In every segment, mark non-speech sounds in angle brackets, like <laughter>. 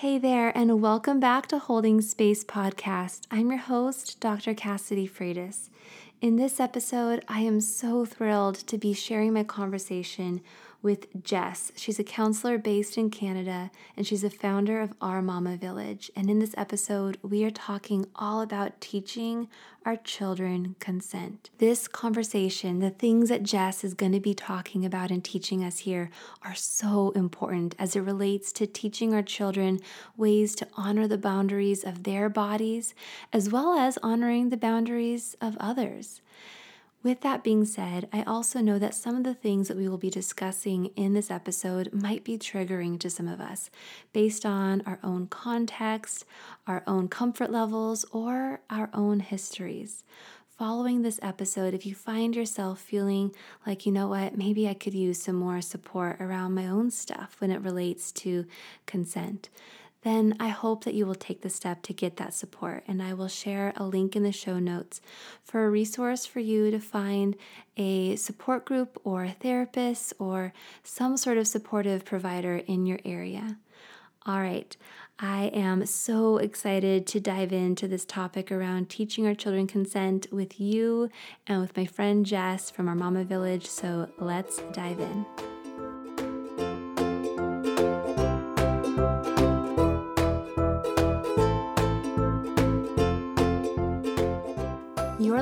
Hey there, and welcome back to Holding Space Podcast. I'm your host, Dr. Cassidy Freitas. In this episode, I am so thrilled to be sharing my conversation with Jess. She's a counselor based in Canada and she's a founder of Our Mama Village. And in this episode, we are talking all about teaching our children consent. This conversation, the things that Jess is going to be talking about and teaching us here, are so important as it relates to teaching our children ways to honor the boundaries of their bodies as well as honoring the boundaries of others. With that being said, I also know that some of the things that we will be discussing in this episode might be triggering to some of us based on our own context, our own comfort levels, or our own histories. Following this episode, if you find yourself feeling like, you know what, maybe I could use some more support around my own stuff when it relates to consent, then I hope that you will take the step to get that support. And I will share a link in the show notes for a resource for you to find a support group or a therapist or some sort of supportive provider in your area. All right, I am so excited to dive into this topic around teaching our children consent with you and with my friend Jess from our Mama Village. So let's dive in.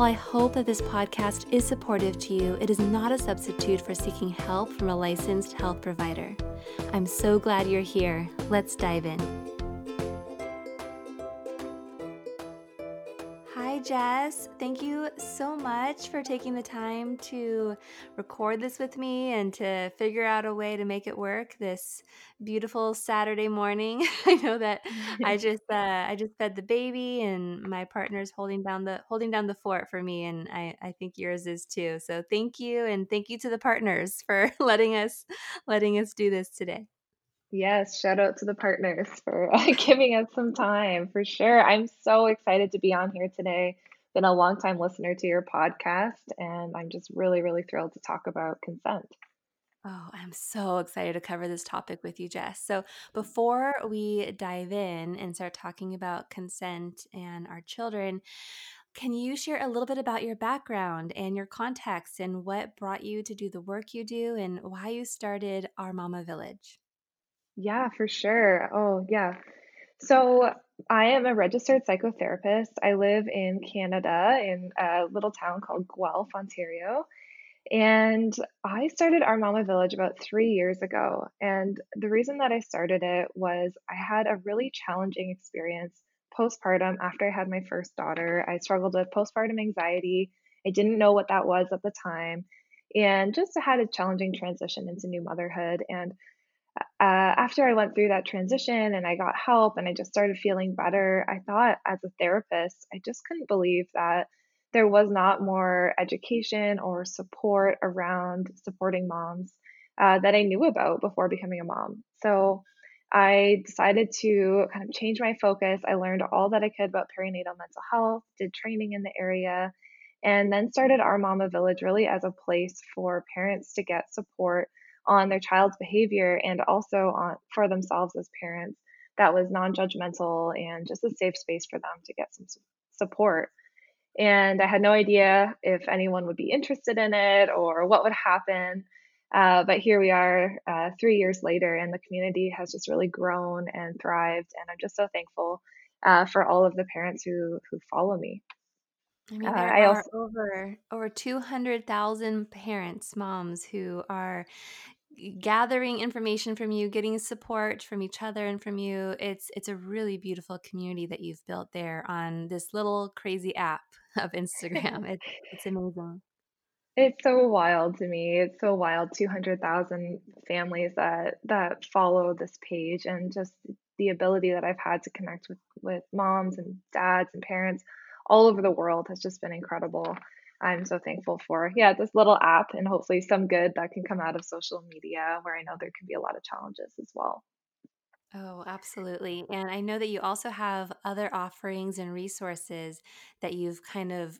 While I hope that this podcast is supportive to you, it is not a substitute for seeking help from a licensed health provider. I'm so glad you're here. Let's dive in. Jess. Thank you so much for taking the time to record this with me and to figure out a way to make it work this beautiful Saturday morning. <laughs> I know that <laughs> I just uh, I just fed the baby and my partner's holding down the holding down the fort for me and I I think yours is too. So thank you and thank you to the partners for <laughs> letting us letting us do this today. Yes, shout out to the partners for <laughs> giving us some time for sure. I'm so excited to be on here today. Been a long time listener to your podcast, and I'm just really, really thrilled to talk about consent. Oh, I'm so excited to cover this topic with you, Jess. So, before we dive in and start talking about consent and our children, can you share a little bit about your background and your context and what brought you to do the work you do and why you started Our Mama Village? Yeah, for sure. Oh, yeah. So I am a registered psychotherapist. I live in Canada in a little town called Guelph, Ontario. And I started Our Mama Village about three years ago. And the reason that I started it was I had a really challenging experience postpartum after I had my first daughter. I struggled with postpartum anxiety. I didn't know what that was at the time. And just had a challenging transition into new motherhood. And uh, after I went through that transition and I got help and I just started feeling better, I thought as a therapist, I just couldn't believe that there was not more education or support around supporting moms uh, that I knew about before becoming a mom. So I decided to kind of change my focus. I learned all that I could about perinatal mental health, did training in the area, and then started Our Mama Village really as a place for parents to get support on their child's behavior and also on for themselves as parents that was non-judgmental and just a safe space for them to get some support. And i had no idea if anyone would be interested in it or what would happen uh, but here we are uh, three years later and the community has just really grown and thrived and i'm just so thankful uh, for all of the parents who who follow me I mean, uh, there I are also, over over two hundred thousand parents, moms who are gathering information from you, getting support from each other and from you. It's it's a really beautiful community that you've built there on this little crazy app <laughs> of Instagram. it's it's amazing. It's so wild to me. It's so wild. Two hundred thousand families that that follow this page, and just the ability that I've had to connect with with moms and dads and parents all over the world has just been incredible. I'm so thankful for yeah this little app and hopefully some good that can come out of social media where I know there can be a lot of challenges as well. Oh, absolutely. And I know that you also have other offerings and resources that you've kind of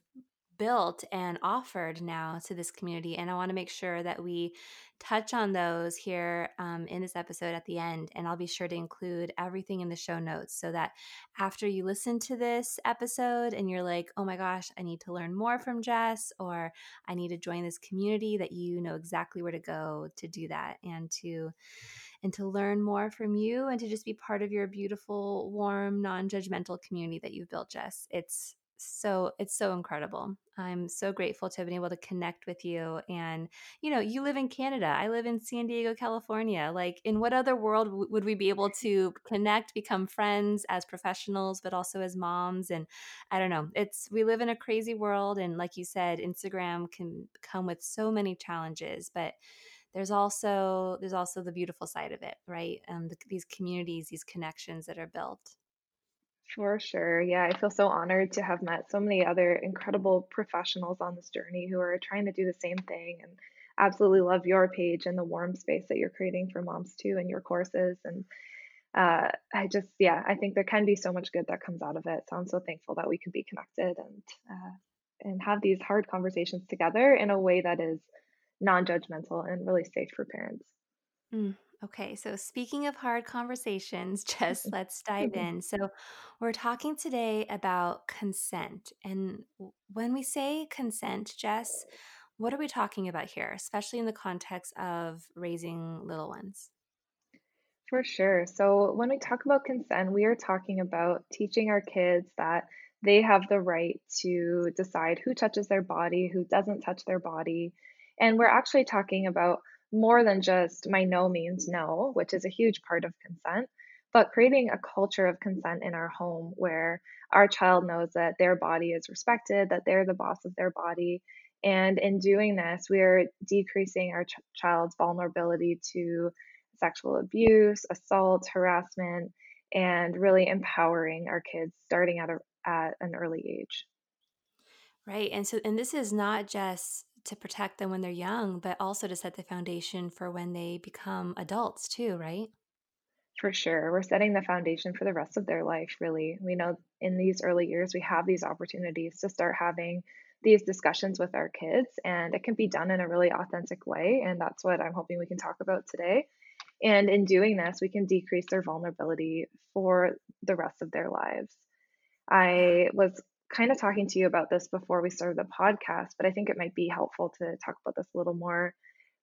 built and offered now to this community. And I want to make sure that we touch on those here um, in this episode at the end. And I'll be sure to include everything in the show notes so that after you listen to this episode and you're like, oh my gosh, I need to learn more from Jess, or I need to join this community, that you know exactly where to go to do that and to and to learn more from you and to just be part of your beautiful, warm, non-judgmental community that you've built, Jess. It's so it's so incredible. I'm so grateful to have been able to connect with you. And you know, you live in Canada. I live in San Diego, California. Like, in what other world w- would we be able to connect, become friends as professionals, but also as moms? And I don't know. It's we live in a crazy world, and like you said, Instagram can come with so many challenges, but there's also there's also the beautiful side of it, right? Um, the, these communities, these connections that are built. For sure. Yeah, I feel so honored to have met so many other incredible professionals on this journey who are trying to do the same thing and absolutely love your page and the warm space that you're creating for moms too and your courses. And uh, I just, yeah, I think there can be so much good that comes out of it. So I'm so thankful that we could be connected and uh, and have these hard conversations together in a way that is non-judgmental and really safe for parents. Mm, okay, so speaking of hard conversations, <laughs> just <laughs> let's dive mm-hmm. in. So, we're talking today about consent. And when we say consent, Jess, what are we talking about here, especially in the context of raising little ones? For sure. So when we talk about consent, we are talking about teaching our kids that they have the right to decide who touches their body, who doesn't touch their body. And we're actually talking about more than just my no means no, which is a huge part of consent, but creating a culture of consent in our home where our child knows that their body is respected, that they're the boss of their body. And in doing this, we are decreasing our ch- child's vulnerability to sexual abuse, assault, harassment, and really empowering our kids starting at, a, at an early age. Right. And so, and this is not just to protect them when they're young, but also to set the foundation for when they become adults, too, right? For sure. We're setting the foundation for the rest of their life, really. We know in these early years, we have these opportunities to start having these discussions with our kids, and it can be done in a really authentic way. And that's what I'm hoping we can talk about today. And in doing this, we can decrease their vulnerability for the rest of their lives. I was kind of talking to you about this before we started the podcast, but I think it might be helpful to talk about this a little more.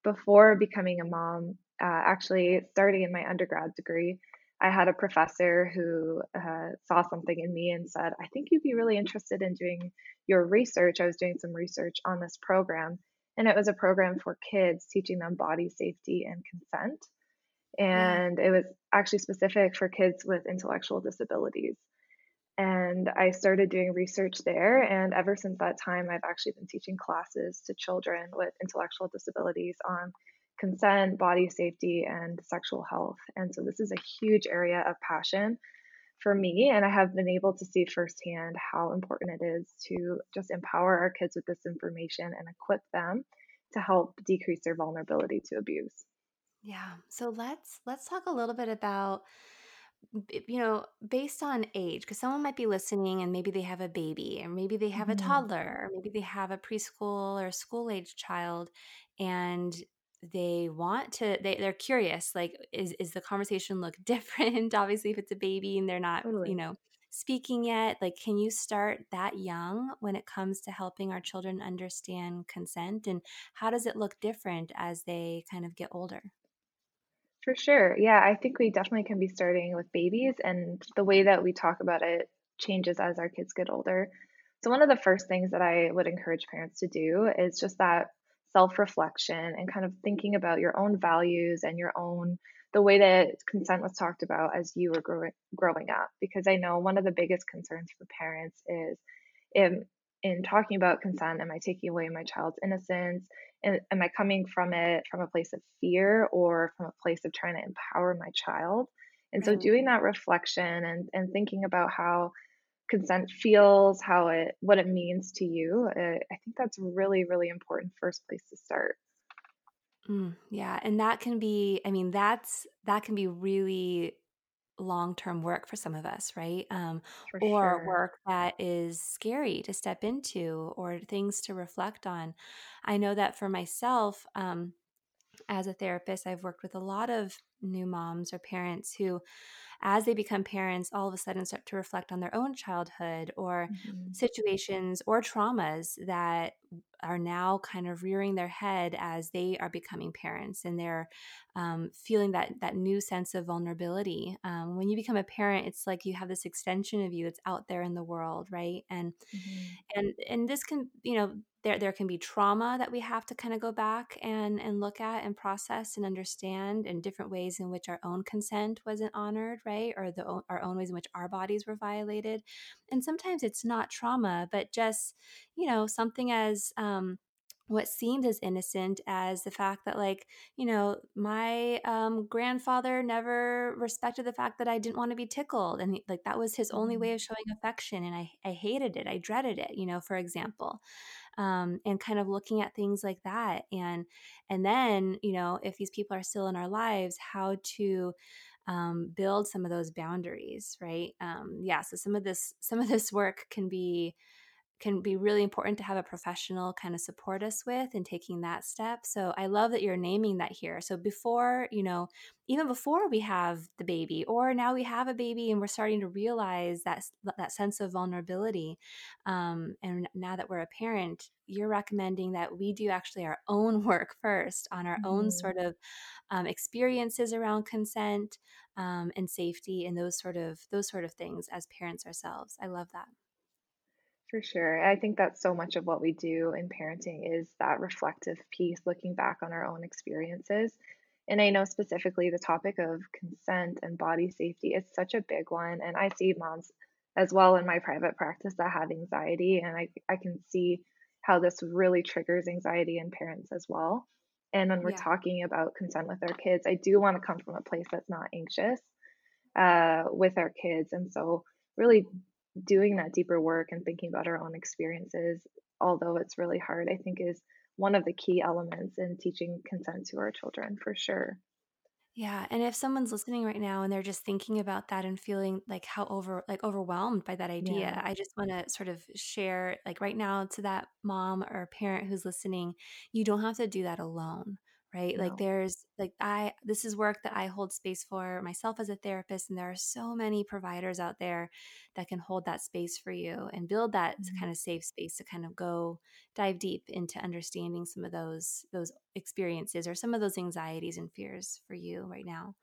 Before becoming a mom, uh, actually starting in my undergrad degree, I had a professor who uh, saw something in me and said, I think you'd be really interested in doing your research. I was doing some research on this program, and it was a program for kids teaching them body safety and consent. Yeah. And it was actually specific for kids with intellectual disabilities. And I started doing research there. And ever since that time, I've actually been teaching classes to children with intellectual disabilities on consent, body safety, and sexual health. And so this is a huge area of passion for me. And I have been able to see firsthand how important it is to just empower our kids with this information and equip them to help decrease their vulnerability to abuse. Yeah. So let's let's talk a little bit about you know, based on age, because someone might be listening and maybe they have a baby, or maybe they have a Mhm. toddler, or maybe they have a preschool or school age child, and they want to they, they're curious like is is the conversation look <laughs> different obviously if it's a baby and they're not you know speaking yet like can you start that young when it comes to helping our children understand consent and how does it look different as they kind of get older For sure. Yeah, I think we definitely can be starting with babies, and the way that we talk about it changes as our kids get older. So, one of the first things that I would encourage parents to do is just that self reflection and kind of thinking about your own values and your own, the way that consent was talked about as you were growing, growing up. Because I know one of the biggest concerns for parents is in, in talking about consent, am I taking away my child's innocence? And am I coming from it from a place of fear or from a place of trying to empower my child? And so doing that reflection and, and thinking about how consent feels, how it what it means to you, uh, I think that's really really important first place to start. Mm, yeah, and that can be I mean that's that can be really long-term work for some of us, right? Um, For or sure. work that is scary to step into or things to reflect on. I know that for myself, um, as a therapist, I've worked with a lot of new moms or parents who as they become parents, all of a sudden start to reflect on their own childhood or hmm situations or traumas that are now kind of rearing their head as they are becoming parents and they're um, feeling that that new sense of vulnerability. Um, when you become a parent, it's like you have this extension of you that's out there in the world, right? And hmm and and this can you know there there can be trauma that we have to kind of go back and and look at and process and understand and different ways in which our own consent wasn't honored right or the our own ways in which our bodies were violated. And sometimes it's not trauma but just you know something as um what seemed as innocent as the fact that like you know my um, grandfather never respected the fact that i didn't want to be tickled and like that was his only way hmm of showing affection and i i hated it i dreaded it you know for example um, and kind of looking at things like that and and then you know if these people are still in our lives how to um, build some of those boundaries right? Um, yeah so some of this some of this work can be can be really important to have a professional kind of support us with and taking that step. So I love that you're naming that here. So before, you know, even before we have the baby or now we have a baby and we're starting to realize that that sense of vulnerability um, and now that we're a parent you're recommending that we do actually our own <laughs> work first on our own hmm sort of um, experiences around consent um, and safety and those sort of those sort of things as parents ourselves i love that For sure. I think that's so much of what we do in parenting is that reflective piece, looking back on our own experiences. And I know specifically the topic of consent and body safety is such a big one. And I see moms as well in my private practice that have anxiety. And I, I can see how this really triggers anxiety in parents as well. And when we're yeah talking about consent with our kids, I do want to come from a place that's not anxious uh, with our kids. And so, really doing that deeper work and thinking about our own experiences, although it's really hard, I think is one of the key elements in teaching consent to our children for sure. Yeah, and if someone's listening right now and they're just thinking about that and feeling like how over like overwhelmed by that Yeah, idea, I just want to sort of share like right now to that mom or parent who's listening, you don't have to do that alone, right? Like there's like I this is work that I hold space for myself as a therapist and there are so many providers out there that can hold that space for you and build that Mhm, kind of safe space to kind of go dive deep into understanding some of those those experiences or some of those anxieties and fears for you right now.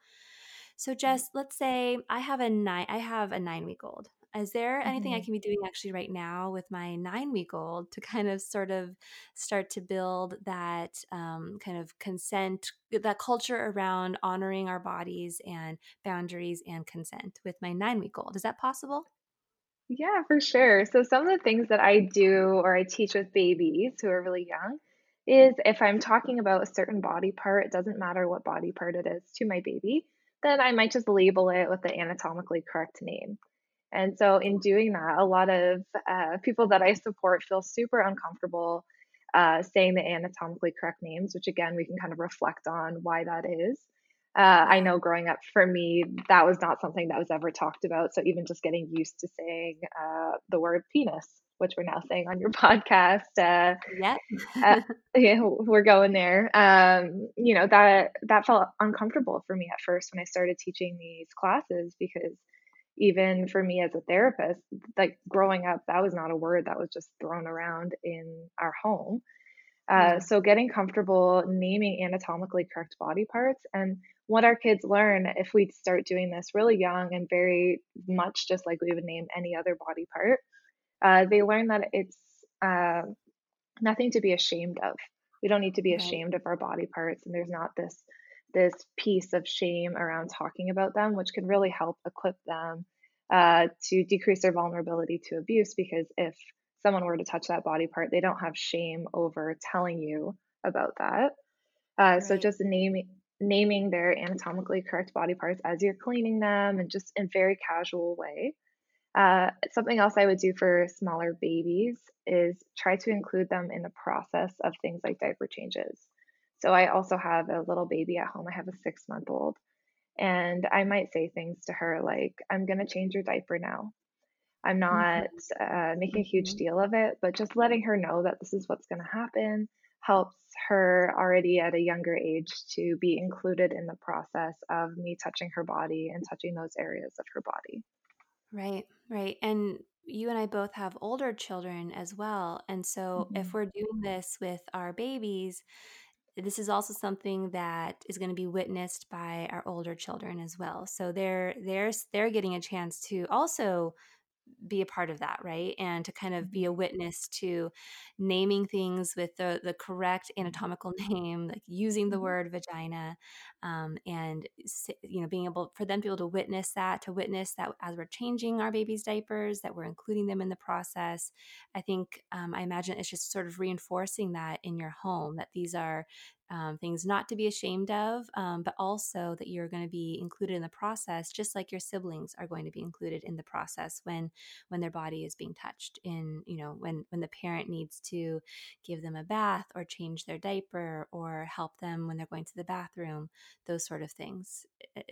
So Right. Jess, let's say I have a nine I have a 9 week old. Is there anything I Mhm. can be doing actually right now with my 9 week old to kind of sort of start to build that um, kind of consent that culture around honoring our bodies and boundaries and consent with my 9 week old? Is that possible? Yeah, for sure. So some of the things that I do or I teach with babies who are really young is if I'm talking about a certain body part, it doesn't matter what body part it is to my baby, then I might just label it with the anatomically correct name. And so, in doing that, a lot of uh, people that I support feel super uncomfortable uh, saying the anatomically correct names, which again, we can kind of reflect on why that is. Uh, I know growing up for me, that was not something that was ever talked about. So, even just getting used to saying uh, the word penis, which we're now saying on your <laughs> podcast, uh, Yep. uh, yeah, we're going there. Um, you know that that felt uncomfortable for me at first when I started teaching these classes because even for me as a therapist, like growing up, that was not a word that was just thrown around in our home. Uh, yeah. so getting comfortable naming anatomically correct body parts and what our kids learn if we start doing this really young and very much just like we would name any other body part, uh, they learn that it's uh, nothing to be ashamed of. We don't need to be Right. ashamed of our body parts, and there's not this this piece of shame around talking about them, which can really help equip them uh, to decrease their vulnerability to abuse. Because if someone were to touch that body part, they don't have shame over telling you about that. Uh, so just naming. naming their anatomically correct body parts as you're cleaning them and just in very casual way. Uh, something else I would do for smaller babies is try to include them in the process of things like diaper changes. So I also have a little baby at home. I have a six month old. And I might say things to her like, I'm going to change your diaper now. I'm not uh, making a huge Mhm. deal of it, but just letting her know that this is what's going to happen helps her already at a younger age to be included in the process of me touching her body and touching those areas of her body. Right, right. And you and I both have older children as well. And so if hmm we're doing this with our babies, this is also something that is going to be witnessed by our older children as well. So they're they're they're getting a chance to also be a part of that, right? And to kind of be hmm a witness to naming things with the the correct anatomical <laughs> name, like using the hmm word vagina, um, and you know, being able for them to be able to witness that, to witness that as we're changing our baby's diapers, that we're including them in the process. I think um, I imagine it's just sort of reinforcing that in your home that these are um, things not to be ashamed of, um, but also that you're going to be included in the process, just like your siblings are going to be included in the process when when their body is being touched. In you know when when the parent needs to give them a bath or change their diaper or help them when they're going to the bathroom, those sort of things.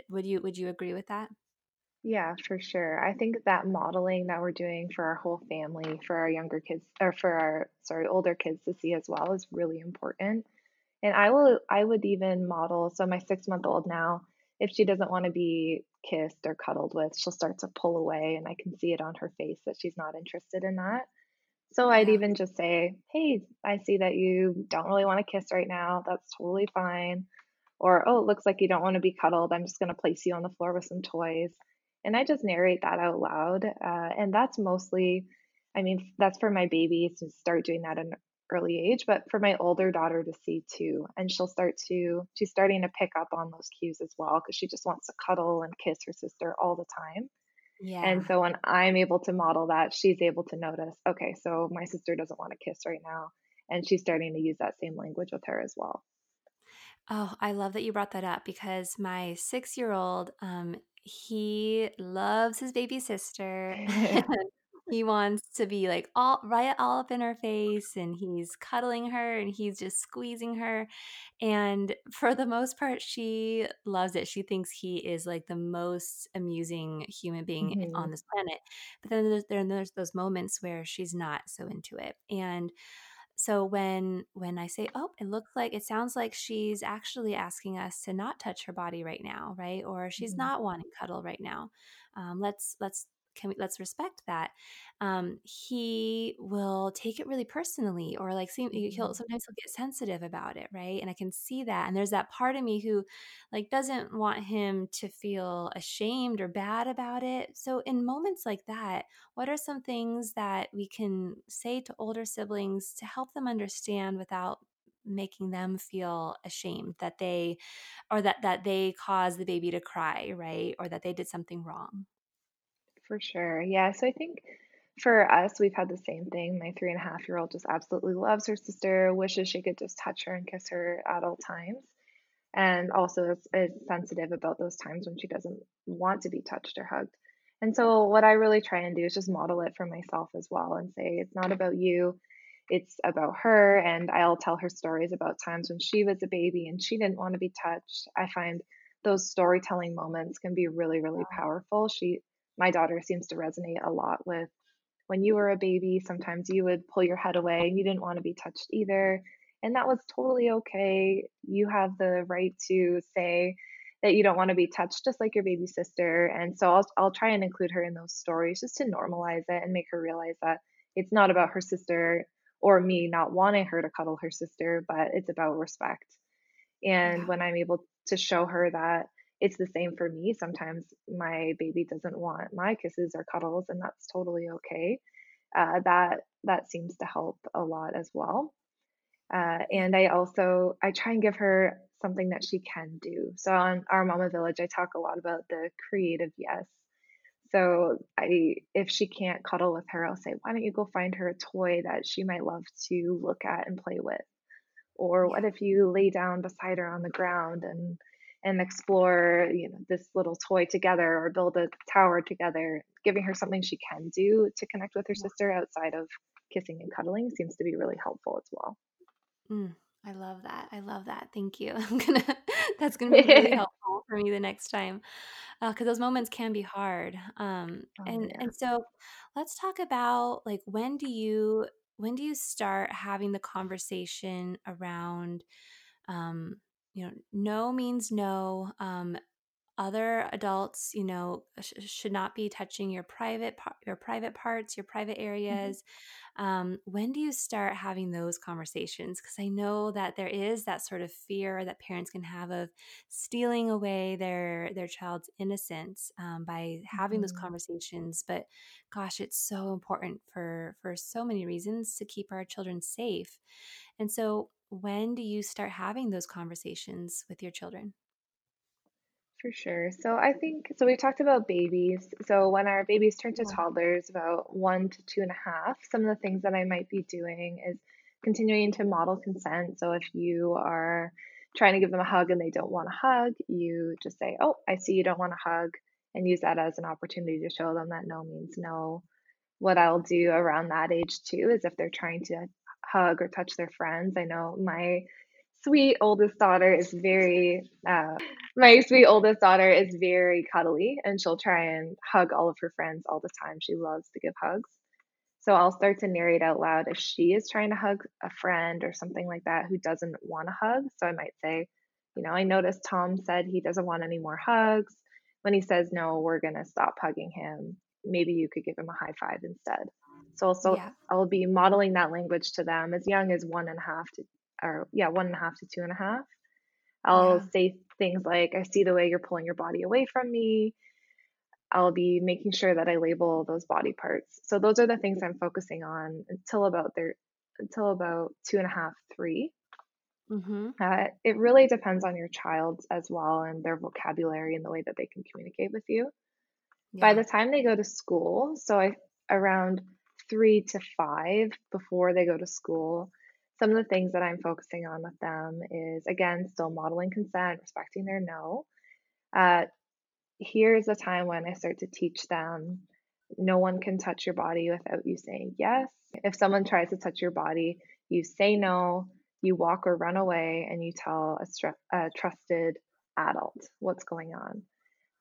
Would you would you agree with that? Yeah, for sure. I think that modeling that we're doing for our whole family, for our younger kids, or for our, sorry, older kids to see as well is really important. And I will I would even model so my six-month-old now, if she doesn't wanna be kissed or cuddled with, she'll start to pull away, and I can see it on her face that she's not interested in that. So I'd even just say, "Hey, I see that you don't really wanna kiss right now. That's totally fine." Or, "Oh, it looks like you don't wanna be cuddled. I'm just gonna place you on the floor with some toys." And I just narrate that out loud, uh, and that's mostly I mean, that's for my babies to start doing that at an early age, but for my older daughter to see too, and she'll start to she's starting to pick up on those cues as well because she just wants to cuddle and kiss her sister all the time. Yeah. And so when I'm able to model that, she's able to notice, okay, so my sister doesn't want to kiss right now, and she's starting to use that same language with her as well. Oh, I love that you brought that up because my six year old, um, he loves his baby sister. <laughs> <laughs> He wants to be, like, all right all up in her face, and he's cuddling her, and he's just squeezing her, and for the most part, she loves it. She thinks he is, like, the most amusing human being on Mhm, this planet, but then there's then there's those moments where she's not so into it, and so when when I say, "Oh, it looks like it sounds like she's actually asking us to not touch her body right now, right? Or she's mhm, not wanting cuddle right now. Um, let's let's can we let's respect that." Um, he will take it really personally, or like seem he'll mhm. sometimes he'll get sensitive about it, right? And I can see that. And there's that part of me who like doesn't want him to feel ashamed or bad about it. So in moments like that, what are some things that we can say to older siblings to help them understand without making them feel ashamed that they or that that they caused the baby to cry, right? Or that they did something wrong? For sure. Yeah. So I think for us, we've had the same thing. My three and a half year old just absolutely loves her sister, wishes she could just touch her and kiss her at all times. And also is, is sensitive about those times when she doesn't want to be touched or hugged. And so, what I really try and do is just model it for myself as well and say, it's not about you, it's about her. And I'll tell her stories about times when she was a baby and she didn't want to be touched. I find those storytelling moments can be really, really powerful. She, my daughter seems to resonate a lot with when you were a baby, sometimes you would pull your head away and you didn't want to be touched either. And that was totally okay. You have the right to say that you don't want to be touched, just like your baby sister. And so I'll, I'll try and include her in those stories just to normalize it and make her realize that it's not about her sister or me not wanting her to cuddle her sister, but it's about respect. And Yeah. when I'm able to show her that it's the same for me, sometimes my baby doesn't want my kisses or cuddles, and that's totally okay. Uh, that that seems to help a lot as well. Uh, and I also I try and give her something that she can do. So on our Mama Village, I talk a lot about the creative yes. So I if she can't cuddle with her, I'll say, why don't you go find her a toy that she might love to look at and play with? Or what if you lay down beside her on the ground and and explore you know this little toy together or build a tower together. Giving her something she can do to connect with her sister outside of kissing and cuddling seems to be really helpful as well. Mm, i love that i love that thank you. <laughs> I'm gonna that's gonna be really <laughs> helpful for me the next time because uh, those moments can be hard um, oh, and yeah. and so let's talk about like when do you when do you start having the conversation around um, you know no means no um, other adults you know sh- should not be touching your private your private parts your private mm-hmm. areas mm-hmm. um, when do you start having those conversations because i know that there is that sort of fear that parents can have of stealing away their their child's innocence um, by having mm-hmm. those conversations but gosh it's so important for for so many reasons to keep our children safe and so when do you start having those conversations with your children for sure. So I think so. We talked about babies. So when our babies turn to toddlers, about one to two and a half, some of the things that I might be doing is continuing to model consent. So if you are trying to give them a hug and they don't want a hug, you just say, "Oh, I see you don't want a hug," and use that as an opportunity to show them that no means no. What I'll do around that age too is if they're trying to hug or touch their friends. I know my sweet oldest daughter is very uh, my sweet oldest daughter is very cuddly and she'll try and hug all of her friends all the time. She loves to give hugs. So i'll start to narrate out loud if she is trying to hug a friend or something like that who doesn't want a hug. So i might say you know i noticed tom said he doesn't want any more hugs. When he says no we're going to stop hugging him. Maybe you could give him a high five instead. So also yeah. i'll be modeling that language to them as young as one and a half to or yeah, one and a half to two and a half. I'll yeah. say things like, I see the way you're pulling your body away from me. I'll be making sure that I label those body parts. So those are the things I'm focusing on until about their until about two and a half, three. Mm-hmm. Uh, it really depends on your child as well and their vocabulary and the way that they can communicate with you. Yeah. By the time they go to school, so I around three to five before they go to school, some of the things that I'm focusing on with them is again, still modeling consent, respecting their no. Uh, here's a time when I start to teach them no one can touch your body without you saying yes. If someone tries to touch your body, you say no, you walk or run away, and you tell a, a trusted adult what's going on.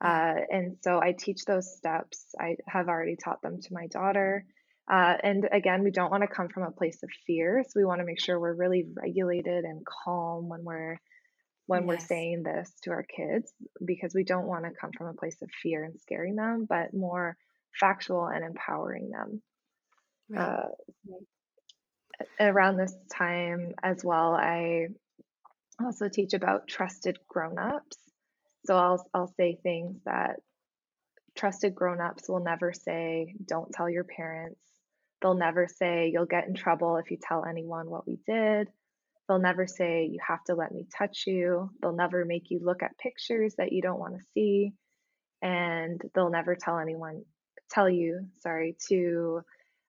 Uh, and so I teach those steps. I have already taught them to my daughter. Uh, and again, we don't want to come from a place of fear. So we want to make sure we're really regulated and calm when we're when yes. we're saying this to our kids because we don't want to come from a place of fear and scaring them, but more factual and empowering them. Right. Uh, around this time as well, I also teach about trusted grown-ups. So I'll I'll say things that trusted grown-ups will never say, don't tell your parents They'll never say, You'll get in trouble if you tell anyone what we did. They'll never say, You have to let me touch you. They'll never make you look at pictures that you don't want to see. And they'll never tell anyone, tell you, sorry, to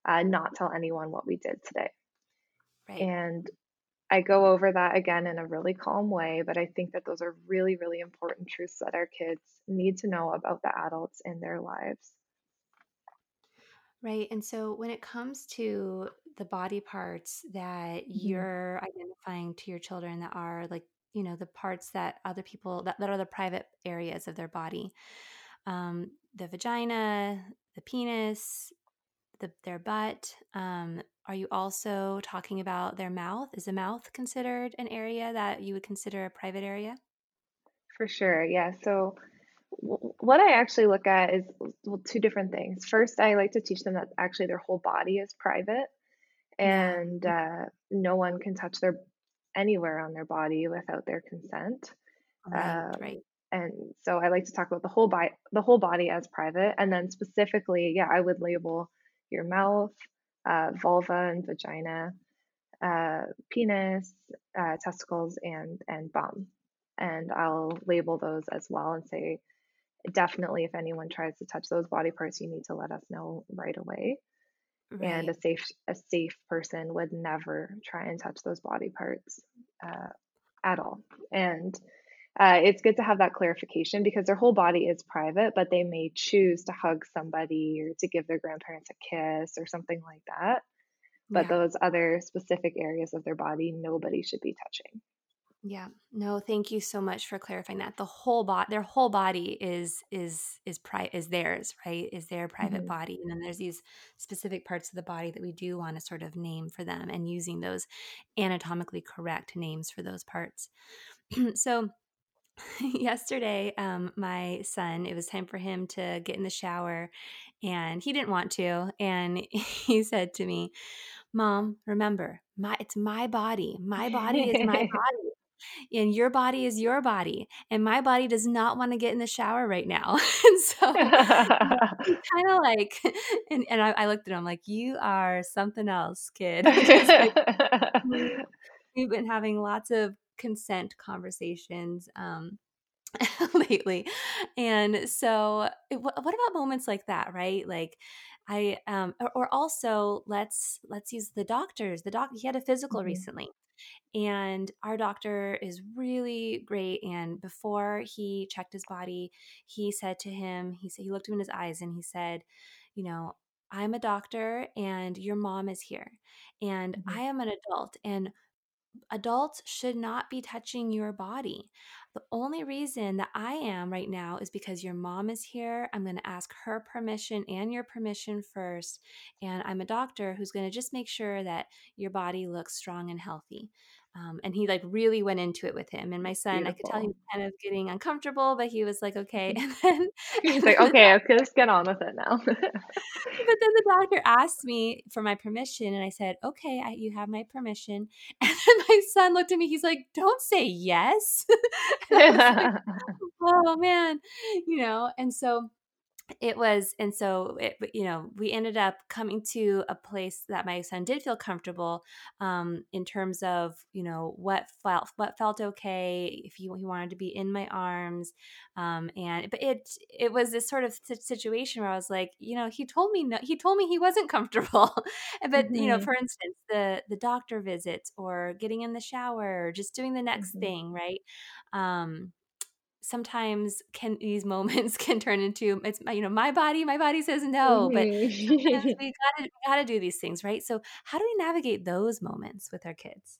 uh, not tell anyone what we did today. Right. And I go over that again in a really calm way, but I think that those are really, really important truths that our kids need to know about the adults in their lives. Right. And so when it comes to the body parts that mm-hmm. you're identifying to your children that are like, you know, the parts that other people that, that are the private areas of their body, um, the vagina, the penis, the, their butt. Um, are you also talking about their mouth? Is the mouth considered an area that you would consider a private area? For sure. Yeah. So what I actually look at is well, two different things. First, I like to teach them that actually their whole body is private and uh, no one can touch their anywhere on their body without their consent. Right, um, right. And so I like to talk about the whole body, the whole body as private, and then specifically, yeah, I would label your mouth, uh, vulva and vagina, uh, penis, uh, testicles, and and bum, and I'll label those as well and say definitely if anyone tries to touch those body parts you need to let us know right away right. and a safe a safe person would never try and touch those body parts uh, at all and uh, it's good to have that clarification because their whole body is private, but they may choose to hug somebody or to give their grandparents a kiss or something like that. But yeah. those other specific areas of their body, nobody should be touching. Yeah. No, thank you so much for clarifying that. The whole body their whole body is is is pri- is theirs, right? Is their private mm-hmm. body. And then there's these specific parts of the body that we do want to sort of name for them and using those anatomically correct names for those parts. <clears throat> so <laughs> yesterday um, my son it was time for him to get in the shower and he didn't want to and <laughs> he said to me mom remember my it's my body my body is my <laughs> body and your body is your body and my body does not want to get in the shower right now. And <laughs> so <laughs> <laughs> kind of like and, and I, I, looked at him like you are something else kid like, we've been having lots of consent conversations um, lately and so what, what about moments like that right? Like i um or, or, also let's let's use the doctors the doc he had a physical mm-hmm. recently and our doctor is really great. And before he checked his body, he said to him, he said, he looked him in his eyes and he said, you know, I'm a doctor and your mom is here and mm-hmm. I am an adult and adults should not be touching your body. The only reason that I am right now is because your mom is here. I'm going to ask her permission and your permission first. And I'm a doctor who's going to just make sure that your body looks strong and healthy. Um, and he like really went into it with him. And my son, Beautiful. I could tell he was kind of getting uncomfortable, but he was like, okay. <laughs> And then he's <laughs> like, okay, let's get on with it now. but then the doctor asked me for my permission, and I said, okay, I, you have my permission. <laughs> And then my son looked at me. He's like, don't say yes. like, oh man, you know. And so it was and so it you know we ended up coming to a place that my son did feel comfortable um, in terms of you know what felt what felt okay if he, he wanted to be in my arms um, and but it it was this sort of situation where i was like you know he told me no he told me he wasn't comfortable <laughs> but mm-hmm. you know mm-hmm. for instance the the doctor visits or getting in the shower or just doing the next mm-hmm. thing right um sometimes can these moments <laughs> can turn into it's you know my body my body says no mm-hmm. but <laughs> we gotta gotta do these things right so how do we navigate those moments with our kids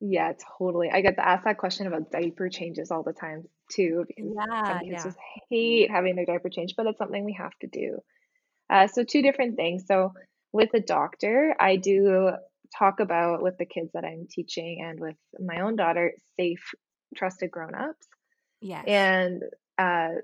yeah totally i get to ask that question about diaper changes all the time too because yeah, some kids yeah. just hate having their diaper changed but it's something we have to do uh, so two different things so with a doctor i do talk about with the kids that i'm teaching and with my own daughter safe trusted grown-ups Yes. And uh,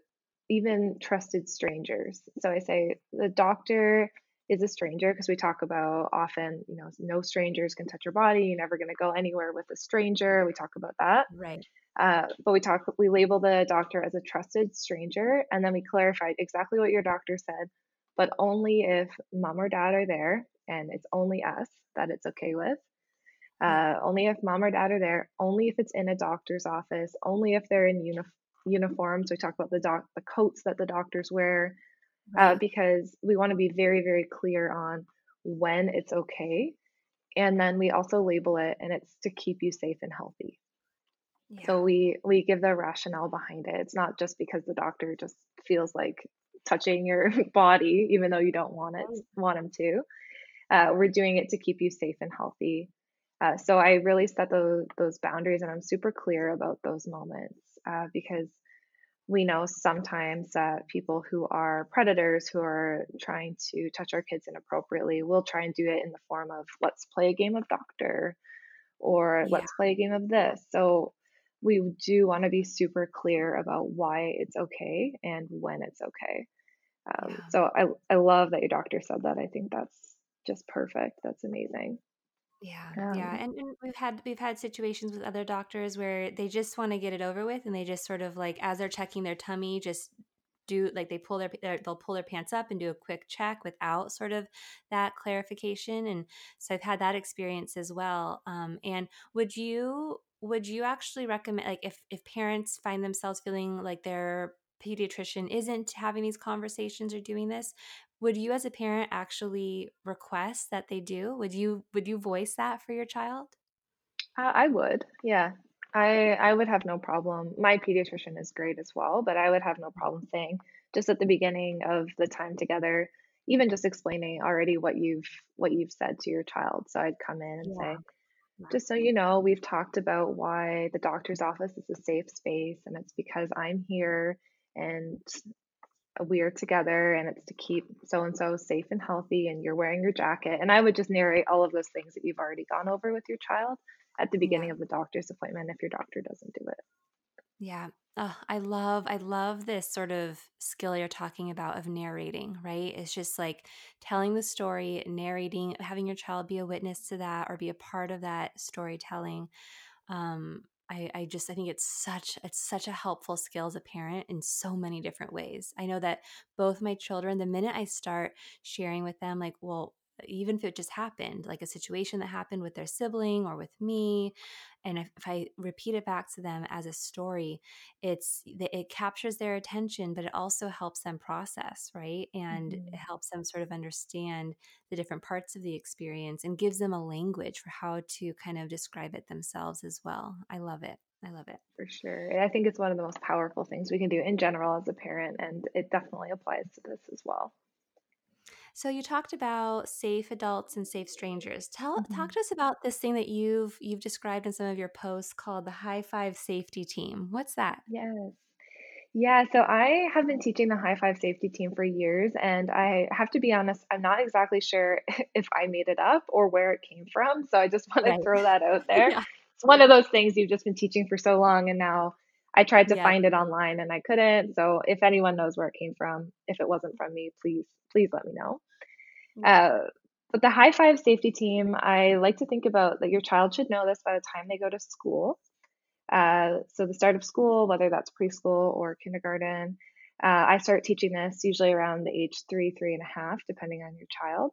even trusted strangers. So I say the doctor is a stranger because we talk about often, you know, no strangers can touch your body. You're never going to go anywhere with a stranger. We talk about that. Right. Uh, but we talk, we label the doctor as a trusted stranger, and then we clarified exactly what your doctor said, but only if mom or dad are there, and it's only us that it's okay with. Uh, only if mom or dad are there, only if it's in a doctor's office, only if they're in uni- uniforms. We talk about the doc, the coats that the doctors wear, uh, uh, because we want to be very, very clear on when it's okay, and then we also label it, and it's to keep you safe and healthy. Yeah. So we we give the rationale behind it. It's not just because the doctor just feels like touching your <laughs> body, even though you don't want it want him to. Uh, we're doing it to keep you safe and healthy. Uh, so I really set those those boundaries, and I'm super clear about those moments uh, because we know sometimes that people who are predators who are trying to touch our kids inappropriately will try and do it in the form of let's play a game of doctor or yeah. let's play a game of this. So we do want to be super clear about why it's okay and when it's okay. Um, yeah. So I I love that your doctor said that. I think that's just perfect. That's amazing. Yeah, yeah, and, and we've had we've had situations with other doctors where they just want to get it over with, and they just sort of like as they're checking their tummy, just do like they pull their, their they'll pull their pants up and do a quick check without sort of that clarification, and so I've had that experience as well. Um, and would you would you actually recommend like if if parents find themselves feeling like their pediatrician isn't having these conversations or doing this would you as a parent actually request that they do would you would you voice that for your child uh, i would yeah I I would have no problem. My pediatrician is great as well, but I would have no problem saying just at the beginning of the time together, even just explaining already what you've what you've said to your child. So I'd come in and Yeah. say, just so you know, we've talked about why the doctor's office is a safe space, and it's because I'm here and we are together, and it's to keep so and so safe and healthy, and you're wearing your jacket. And I would just narrate all of those things that you've already gone over with your child at the Yeah. beginning of the doctor's appointment if your doctor doesn't do it. Yeah. Oh, I love I love this sort of skill you're talking about of narrating, right? It's just like telling the story, narrating, having your child be a witness to that or be a part of that storytelling. Um, I, I just I think it's such it's such a helpful skill as a parent in so many different ways. I know that both my children, the minute I start sharing with them, like, well, even if it just happened, like a situation that happened with their sibling or with me, and if, if I repeat it back to them as a story, it's it captures their attention, but it also helps them process, right? And it Mhm. helps them sort of understand the different parts of the experience and gives them a language for how to kind of describe it themselves as well. I love it. I love it. For sure. And I think it's one of the most powerful things we can do in general as a parent, and it definitely applies to this as well. So you talked about safe adults and safe strangers. Tell talk Mhm. to us about this thing that you've you've described in some of your posts called the high five safety team. What's that? Yes. Yeah, so I have been teaching the high five safety team for years, and I have to be honest, I'm not exactly sure <laughs> if I made it up or where it came from. So I just <laughs> want to throw that out <laughs> there. yeah. It's one of those things you've just been teaching for so long, and now I tried to Yeah. find it online and I couldn't. So if anyone knows where it came from, if it wasn't from me, please, please let me know. Uh, but the high five safety team, I like to think about that your child should know this by the time they go to school. Uh, so the start of school, whether that's preschool or kindergarten, uh, I start teaching this usually around the age three, three and a half, depending on your child.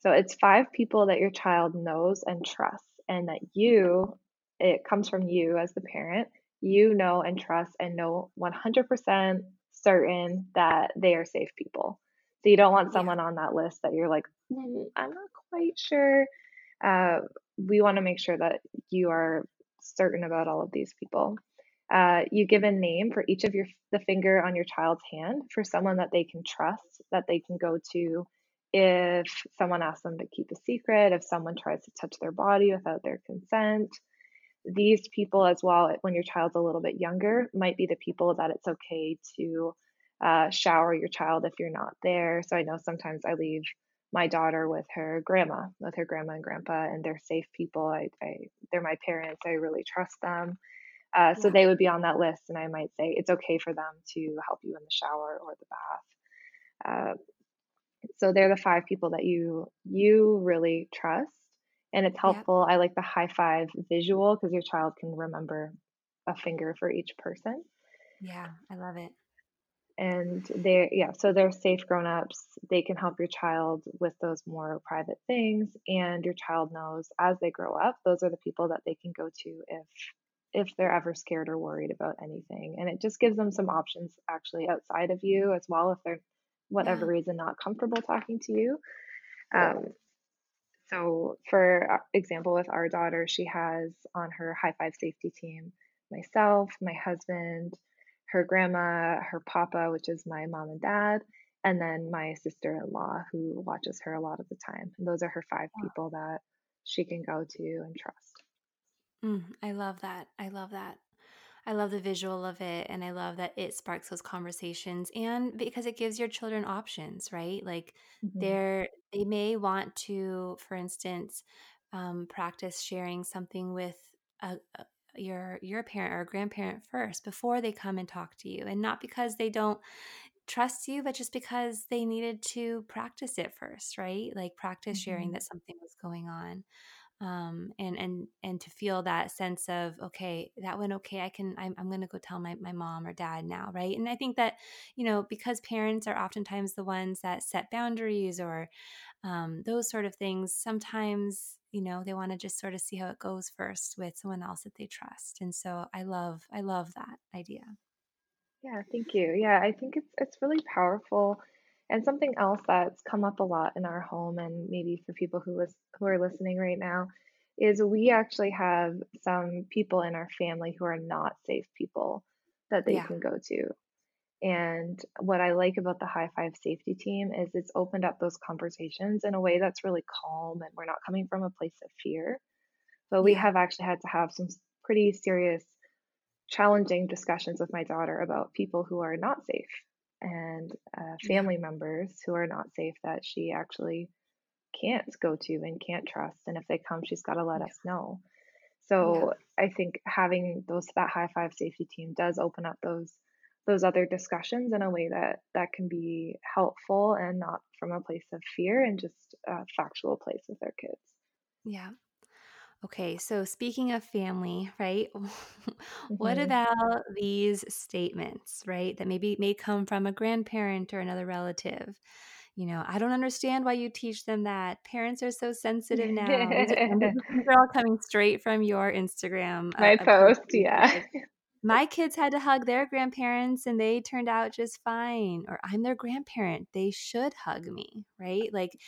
So it's five people that your child knows and trusts, and that you, it comes from you as the parent, you know and trust and know 100% certain that they are safe people. So you don't want someone on that list that you're like, "Mm, I'm not quite sure. Uh, we want to make sure that you are certain about all of these people. Uh, you give a name for each of your the finger on your child's hand for someone that they can trust, that they can go to if someone asks them to keep a secret, if someone tries to touch their body without their consent. These people, as well, when your child's a little bit younger, might be the people that it's okay to uh, shower your child if you're not there. So I know sometimes I leave my daughter with her grandma, with her grandma and grandpa, and they're safe people. I, I they're my parents. I really trust them. Uh, so Yeah. they would be on that list, and I might say it's okay for them to help you in the shower or the bath. Uh, so they're the five people that you you really trust, and it's Yep. helpful. I like the high five visual because your child can remember a finger for each person. Yeah. I love it. And they're yeah, so they're safe grown-ups. They can help your child with those more private things, and your child knows as they grow up, those are the people that they can go to if if they're ever scared or worried about anything. And it just gives them some options actually outside of you as well if they're whatever Yeah. reason not comfortable talking to you. Um, so for uh, example with our daughter, she has on her high five safety team myself, my husband, her grandma, her papa, which is my mom and dad, and then my sister-in-law who watches her a lot of the time. And those are her five people that she can go to and trust. Mm, I love that. I love that. I love the visual of it and I love that it sparks those conversations and because it gives your children options, right? Like hmm they're they may want to, for instance, um, practice sharing something with a, a, your your parent or grandparent first before they come and talk to you, and not because they don't trust you, but just because they needed to practice it first, right? Like practice sharing hmm that something was going on um, and and and to feel that sense of okay that went okay i can i'm, I'm going to go tell my, my mom or dad now right and i think that you know because parents are oftentimes the ones that set boundaries or um, those sort of things sometimes you know they want to just sort of see how it goes first with someone else that they trust and so i love i love that idea Yeah, thank you. Yeah, I think it's it's really powerful. And something else that's come up a lot in our home and maybe for people who lis who are listening right now is we actually have some people in our family who are not safe people that they Yeah. can go to. And what I like about the high five safety team is it's opened up those conversations in a way that's really calm and we're not coming from a place of fear. But we have actually had to have some pretty serious, challenging discussions with my daughter about people who are not safe and uh, family members who are not safe that she actually can't go to and can't trust. And if they come, she's got to let Yeah. us know. Yeah. So I think having those that high five safety team does open up those those other discussions in a way that that can be helpful and not from a place of fear and just a factual place with their kids. Yeah. Okay, so speaking of family, right? <laughs> what hmm about these statements, right? That maybe may come from a grandparent or another relative. You know, I don't understand why you teach them that. Parents are so sensitive now. These are, and these these are all coming straight from your Instagram, uh, My a post. post, where you yeah. <laughs> My kids had to hug their grandparents and they turned out just fine. Or I'm their grandparent. They should hug me, right? Like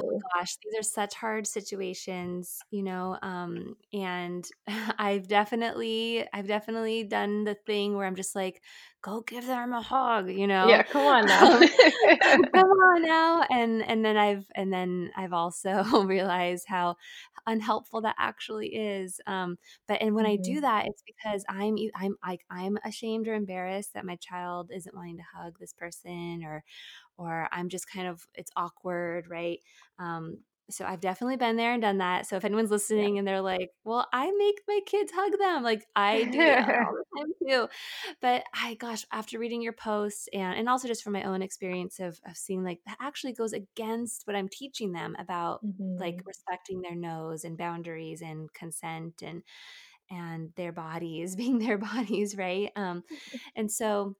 Oh Totally. gosh, these are such hard situations, you know, um, and <laughs> I've definitely I've definitely done the thing where I'm just like, "Go give them a hug," you know? Yeah, come on <laughs> now. Come <laughs> on now, and and then I've and then I've also realized how unhelpful that actually is, um, but and when I do hmm that, it's because I'm I'm like, I'm ashamed or embarrassed that my child isn't wanting to hug this person or or I'm just kind of it's awkward, right? Um, so I've definitely been there and done that. So if anyone's Yeah. listening and they're like, "Well, I make my kids hug them," like I do <laughs> all the time too. But I, gosh, after reading your posts and and also just from my own experience of of seeing like that actually goes against what I'm teaching them about like hmm respecting their nose and boundaries and consent and and their bodies <laughs> being their bodies, right? Um, <laughs> and so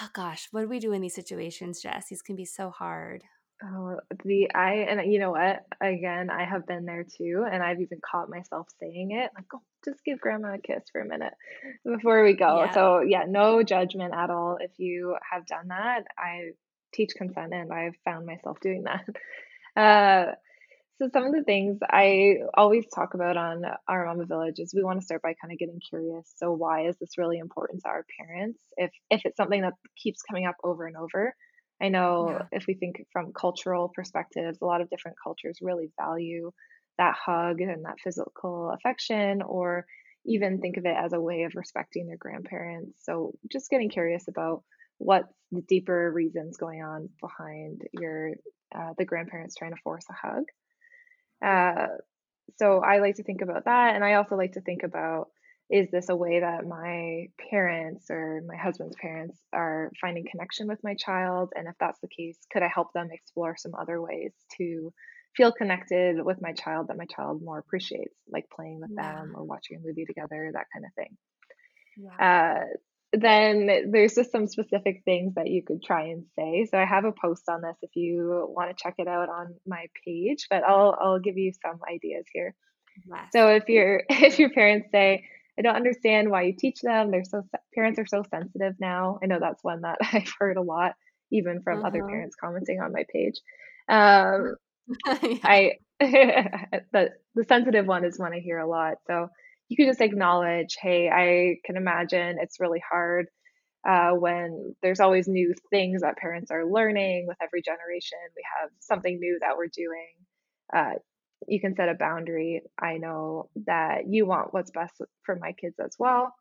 Oh gosh, what do we do in these situations, Jess? These can be so hard. Oh, the I and you know what? Again, I have been there too, and I've even caught myself saying it, like, "Oh, just give grandma a kiss for a minute before we go." Yeah. So, yeah, no judgment at all if you have done that. I teach consent and I've found myself doing that. <laughs> Uh, so some of the things I always talk about on our Mama Village is we want to start by kind of getting curious. So why is this really important to our parents? If if it's something that keeps coming up over and over, I know Yeah. if we think from cultural perspectives, a lot of different cultures really value that hug and that physical affection, or even think of it as a way of respecting their grandparents. So just getting curious about what's the deeper reasons going on behind your uh, the grandparents trying to force a hug. Uh, so I like to think about that, and I also like to think about is this a way that my parents or my husband's parents are finding connection with my child? And if that's the case, could I help them explore some other ways to feel connected with my child that my child more appreciates, like playing with Yeah. them or watching a movie together, that kind of thing. Yeah. Uh, then there's just some specific things that you could try and say. So I have a post on this if you want to check it out on my page, but I'll I'll give you some ideas here. Yes. So if your <laughs> if your parents say, "I don't understand why you teach them. They're so parents are so sensitive now." I know that's one that <laughs> I've heard a lot, even from other Uh-huh. parents commenting on my page. Um, <laughs> Yeah. I <laughs> the the sensitive one is one I hear a lot. So you can just acknowledge, "Hey, I can imagine it's really hard uh, when there's always new things that parents are learning with every generation. We have something new that we're doing. Uh, you can set a boundary. I know that you want what's best for my kids as well.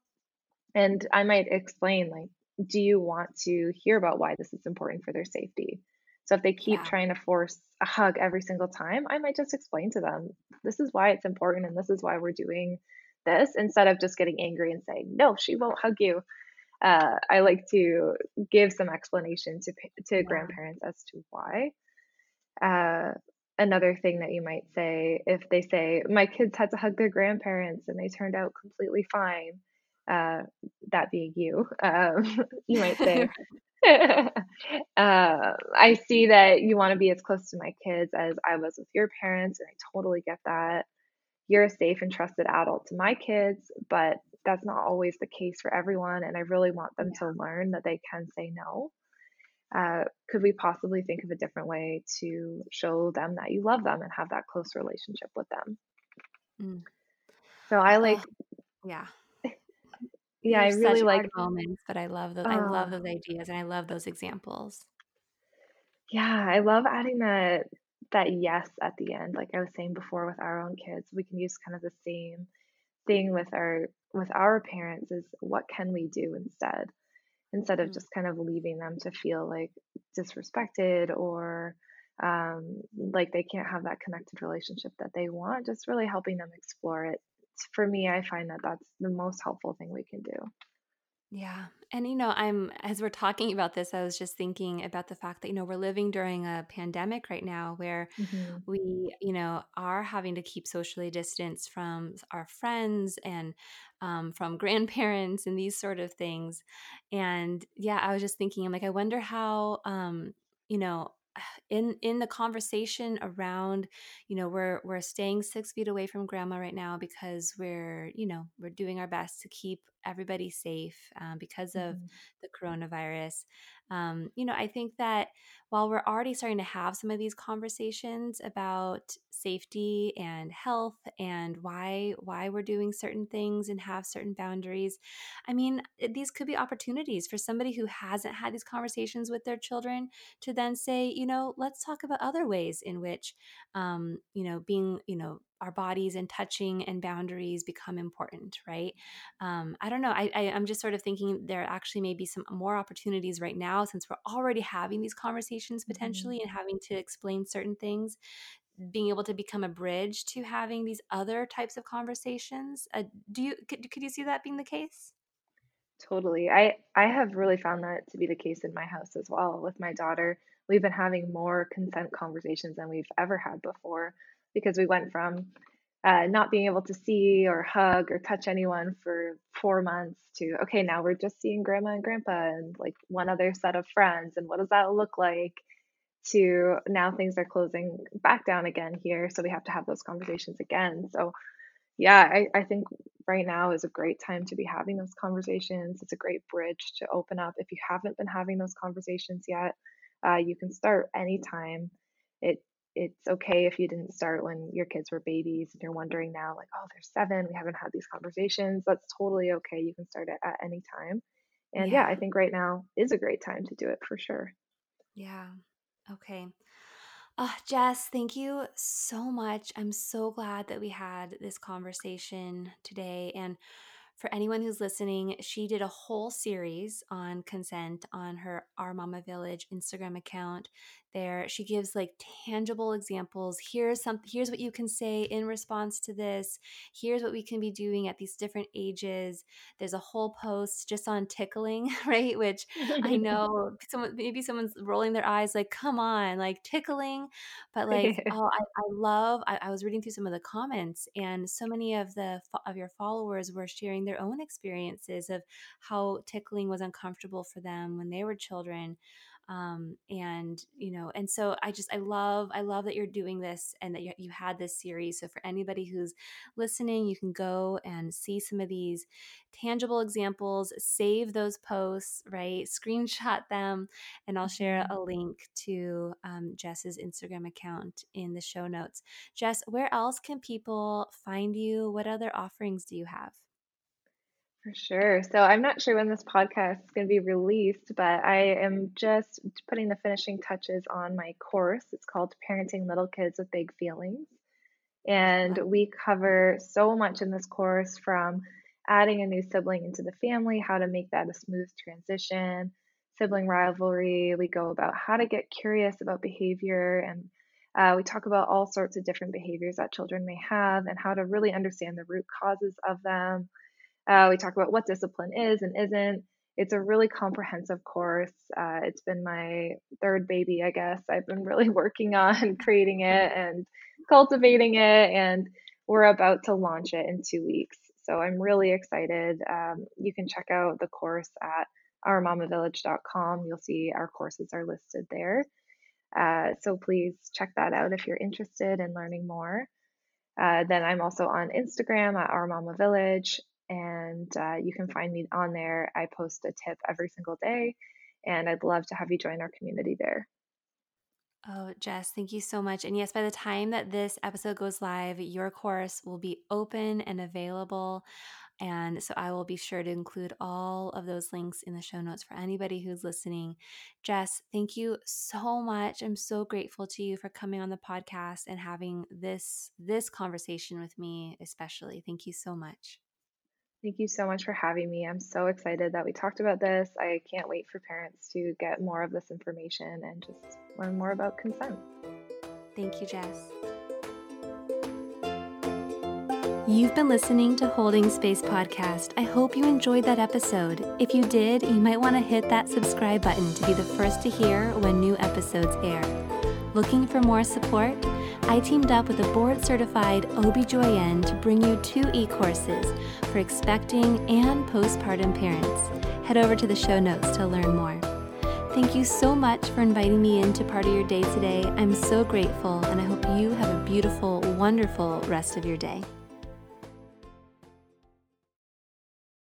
And I might explain, like, do you want to hear about why this is important for their safety? So if they keep Yeah. trying to force a hug every single time, I might just explain to them, this is why it's important and this is why we're doing this instead of just getting angry and saying, no, she won't hug you uh, I like to give some explanation to to Yeah. grandparents as to why. Uh, another thing that you might say if they say my kids had to hug their grandparents and they turned out completely fine, uh, that being you, um, <laughs> you might say, <laughs> uh, I see that you want to be as close to my kids as I was with your parents, and I totally get that you're a safe and trusted adult to my kids, but that's not always the case for everyone. And I really want them to learn that they can say no. Uh, could we possibly think of a different way to show them that you love them and have that close relationship with them? Mm. So I like, yeah. <laughs> Yeah, I really like moments, but I love those. Uh, I love those ideas, and I love those examples. Yeah, I love adding that that yes at the end. Like I was saying before with our own kids, we can use kind of the same thing with our with our parents is what can we do instead? Instead of mm-hmm. just kind of leaving them to feel like disrespected or um, like they can't have that connected relationship that they want, just really helping them explore it. For me, I find that that's the most helpful thing we can do. Yeah. And, you know, I'm, as we're talking about this, I was just thinking about the fact that, you know, we're living during a pandemic right now where mm-hmm. we, you know, are having to keep socially distanced from our friends and um, from <laughs> grandparents and these sort of things. And yeah, I was just thinking, I'm like, I wonder how, um, you know, <sighs> in in the conversation around you know we're we're staying six feet away from grandma right now because we're you know we're doing our best to keep everybody safe um, because of mm-hmm. the coronavirus um, you know i think that while we're already starting to have some of these conversations about safety and health and why why we're doing certain things and have certain boundaries i mean these could be opportunities for somebody who hasn't had these conversations with their children to then say you know let's talk about other ways in which um, you know being you know our bodies and touching and boundaries become important right um, i don't know I, I i'm just sort of thinking there actually may be some more opportunities right now since we're already having these conversations mm-hmm. potentially mm-hmm. and having to explain certain things being able to become a bridge to having these other types of conversations uh, do you could, could you see that being the case totally i i have really found that to be the case in my house as well with my daughter we've been having more consent conversations than we've ever had before because we went from uh, not being able to see or hug or touch anyone for four months to okay now we're just seeing grandma and grandpa and like one other set of friends and what does that look like? To now things are closing back down again here so we have to have those conversations again. So yeah I, I think right now is a great time to be having those conversations. It's a great bridge to open up. If you haven't been having those conversations yet uh, you can start anytime. It it's okay if you didn't start when your kids were babies and you're wondering now like oh they're seven we haven't had these conversations that's totally okay you can start it at any time and yeah. yeah i think right now is a great time to do it for sure yeah okay uh, Jess, thank you so much. I'm so glad that we had this conversation today. And for anyone who's listening, she did a whole series on consent on her Our Mama Village Instagram account there. She gives like tangible examples. Here's some here's what you can say in response to this. Here's what we can be doing at these different ages. There's a whole post just on tickling <laughs> right? Which i <laughs> know someone maybe someone's rolling their eyes like come on like tickling. But like <laughs> oh i, I love I, I was reading through some of the comments and so many of the of your followers were sharing their own experiences of how tickling was uncomfortable for them when they were children um, and you know and so i just i love i love that you're doing this and that you, you had this series. So for anybody who's listening you can go and see some of these tangible examples save those posts right? Screenshot them and i'll share mm-hmm. a link to um, jess's instagram account in the show notes. Jess where else can people find you? What other offerings do you have for sure. So I'm not sure when this podcast is going to be released, but I am just putting the finishing touches on my course. It's called Parenting Little Kids with Big Feelings. And we cover so much in this course from adding a new sibling into the family, how to make that a smooth transition, sibling rivalry. We go about how to get curious about behavior and uh, we talk about all sorts of different behaviors that children may have and how to really understand the root causes of them. Uh, we talk about what discipline is and isn't. It's a really comprehensive course. Uh, it's been my third baby, I guess. I've been really <laughs> working on <laughs> creating it and cultivating it, and we're about to launch it in two weeks. So I'm really excited. Um, you can check out the course at ourmamavillage.com. You'll see our courses are listed there. Uh, so please check that out if you're interested in learning more. Uh, then I'm also on Instagram at Our Mama Village and uh, you can find me on there. I post a tip every single day, and I'd love to have you join our community there. Oh, Jess, thank you so much. And yes, by the time that this episode goes live, your course will be open and available. And so I will be sure to include all of those links in the show notes for anybody who's listening. Jess, thank you so much. I'm so grateful to you for coming on the podcast and having this this conversation with me, especially. Thank you so much. Thank you so much for having me. I'm so excited that we talked about this. I can't wait for parents to get more of this information and just learn more about consent. Thank you, Jess. You've been listening to Holding Space Podcast. I hope you enjoyed that episode. If you did, you might want to hit that subscribe button to be the first to hear when new episodes air. Looking for more support? I teamed up with a board certified OBGYN to bring you two e courses for expecting and postpartum parents. Head over to the show notes to learn more. Thank you so much for inviting me into part of your day today. I'm so grateful, and I hope you have a beautiful, wonderful rest of your day.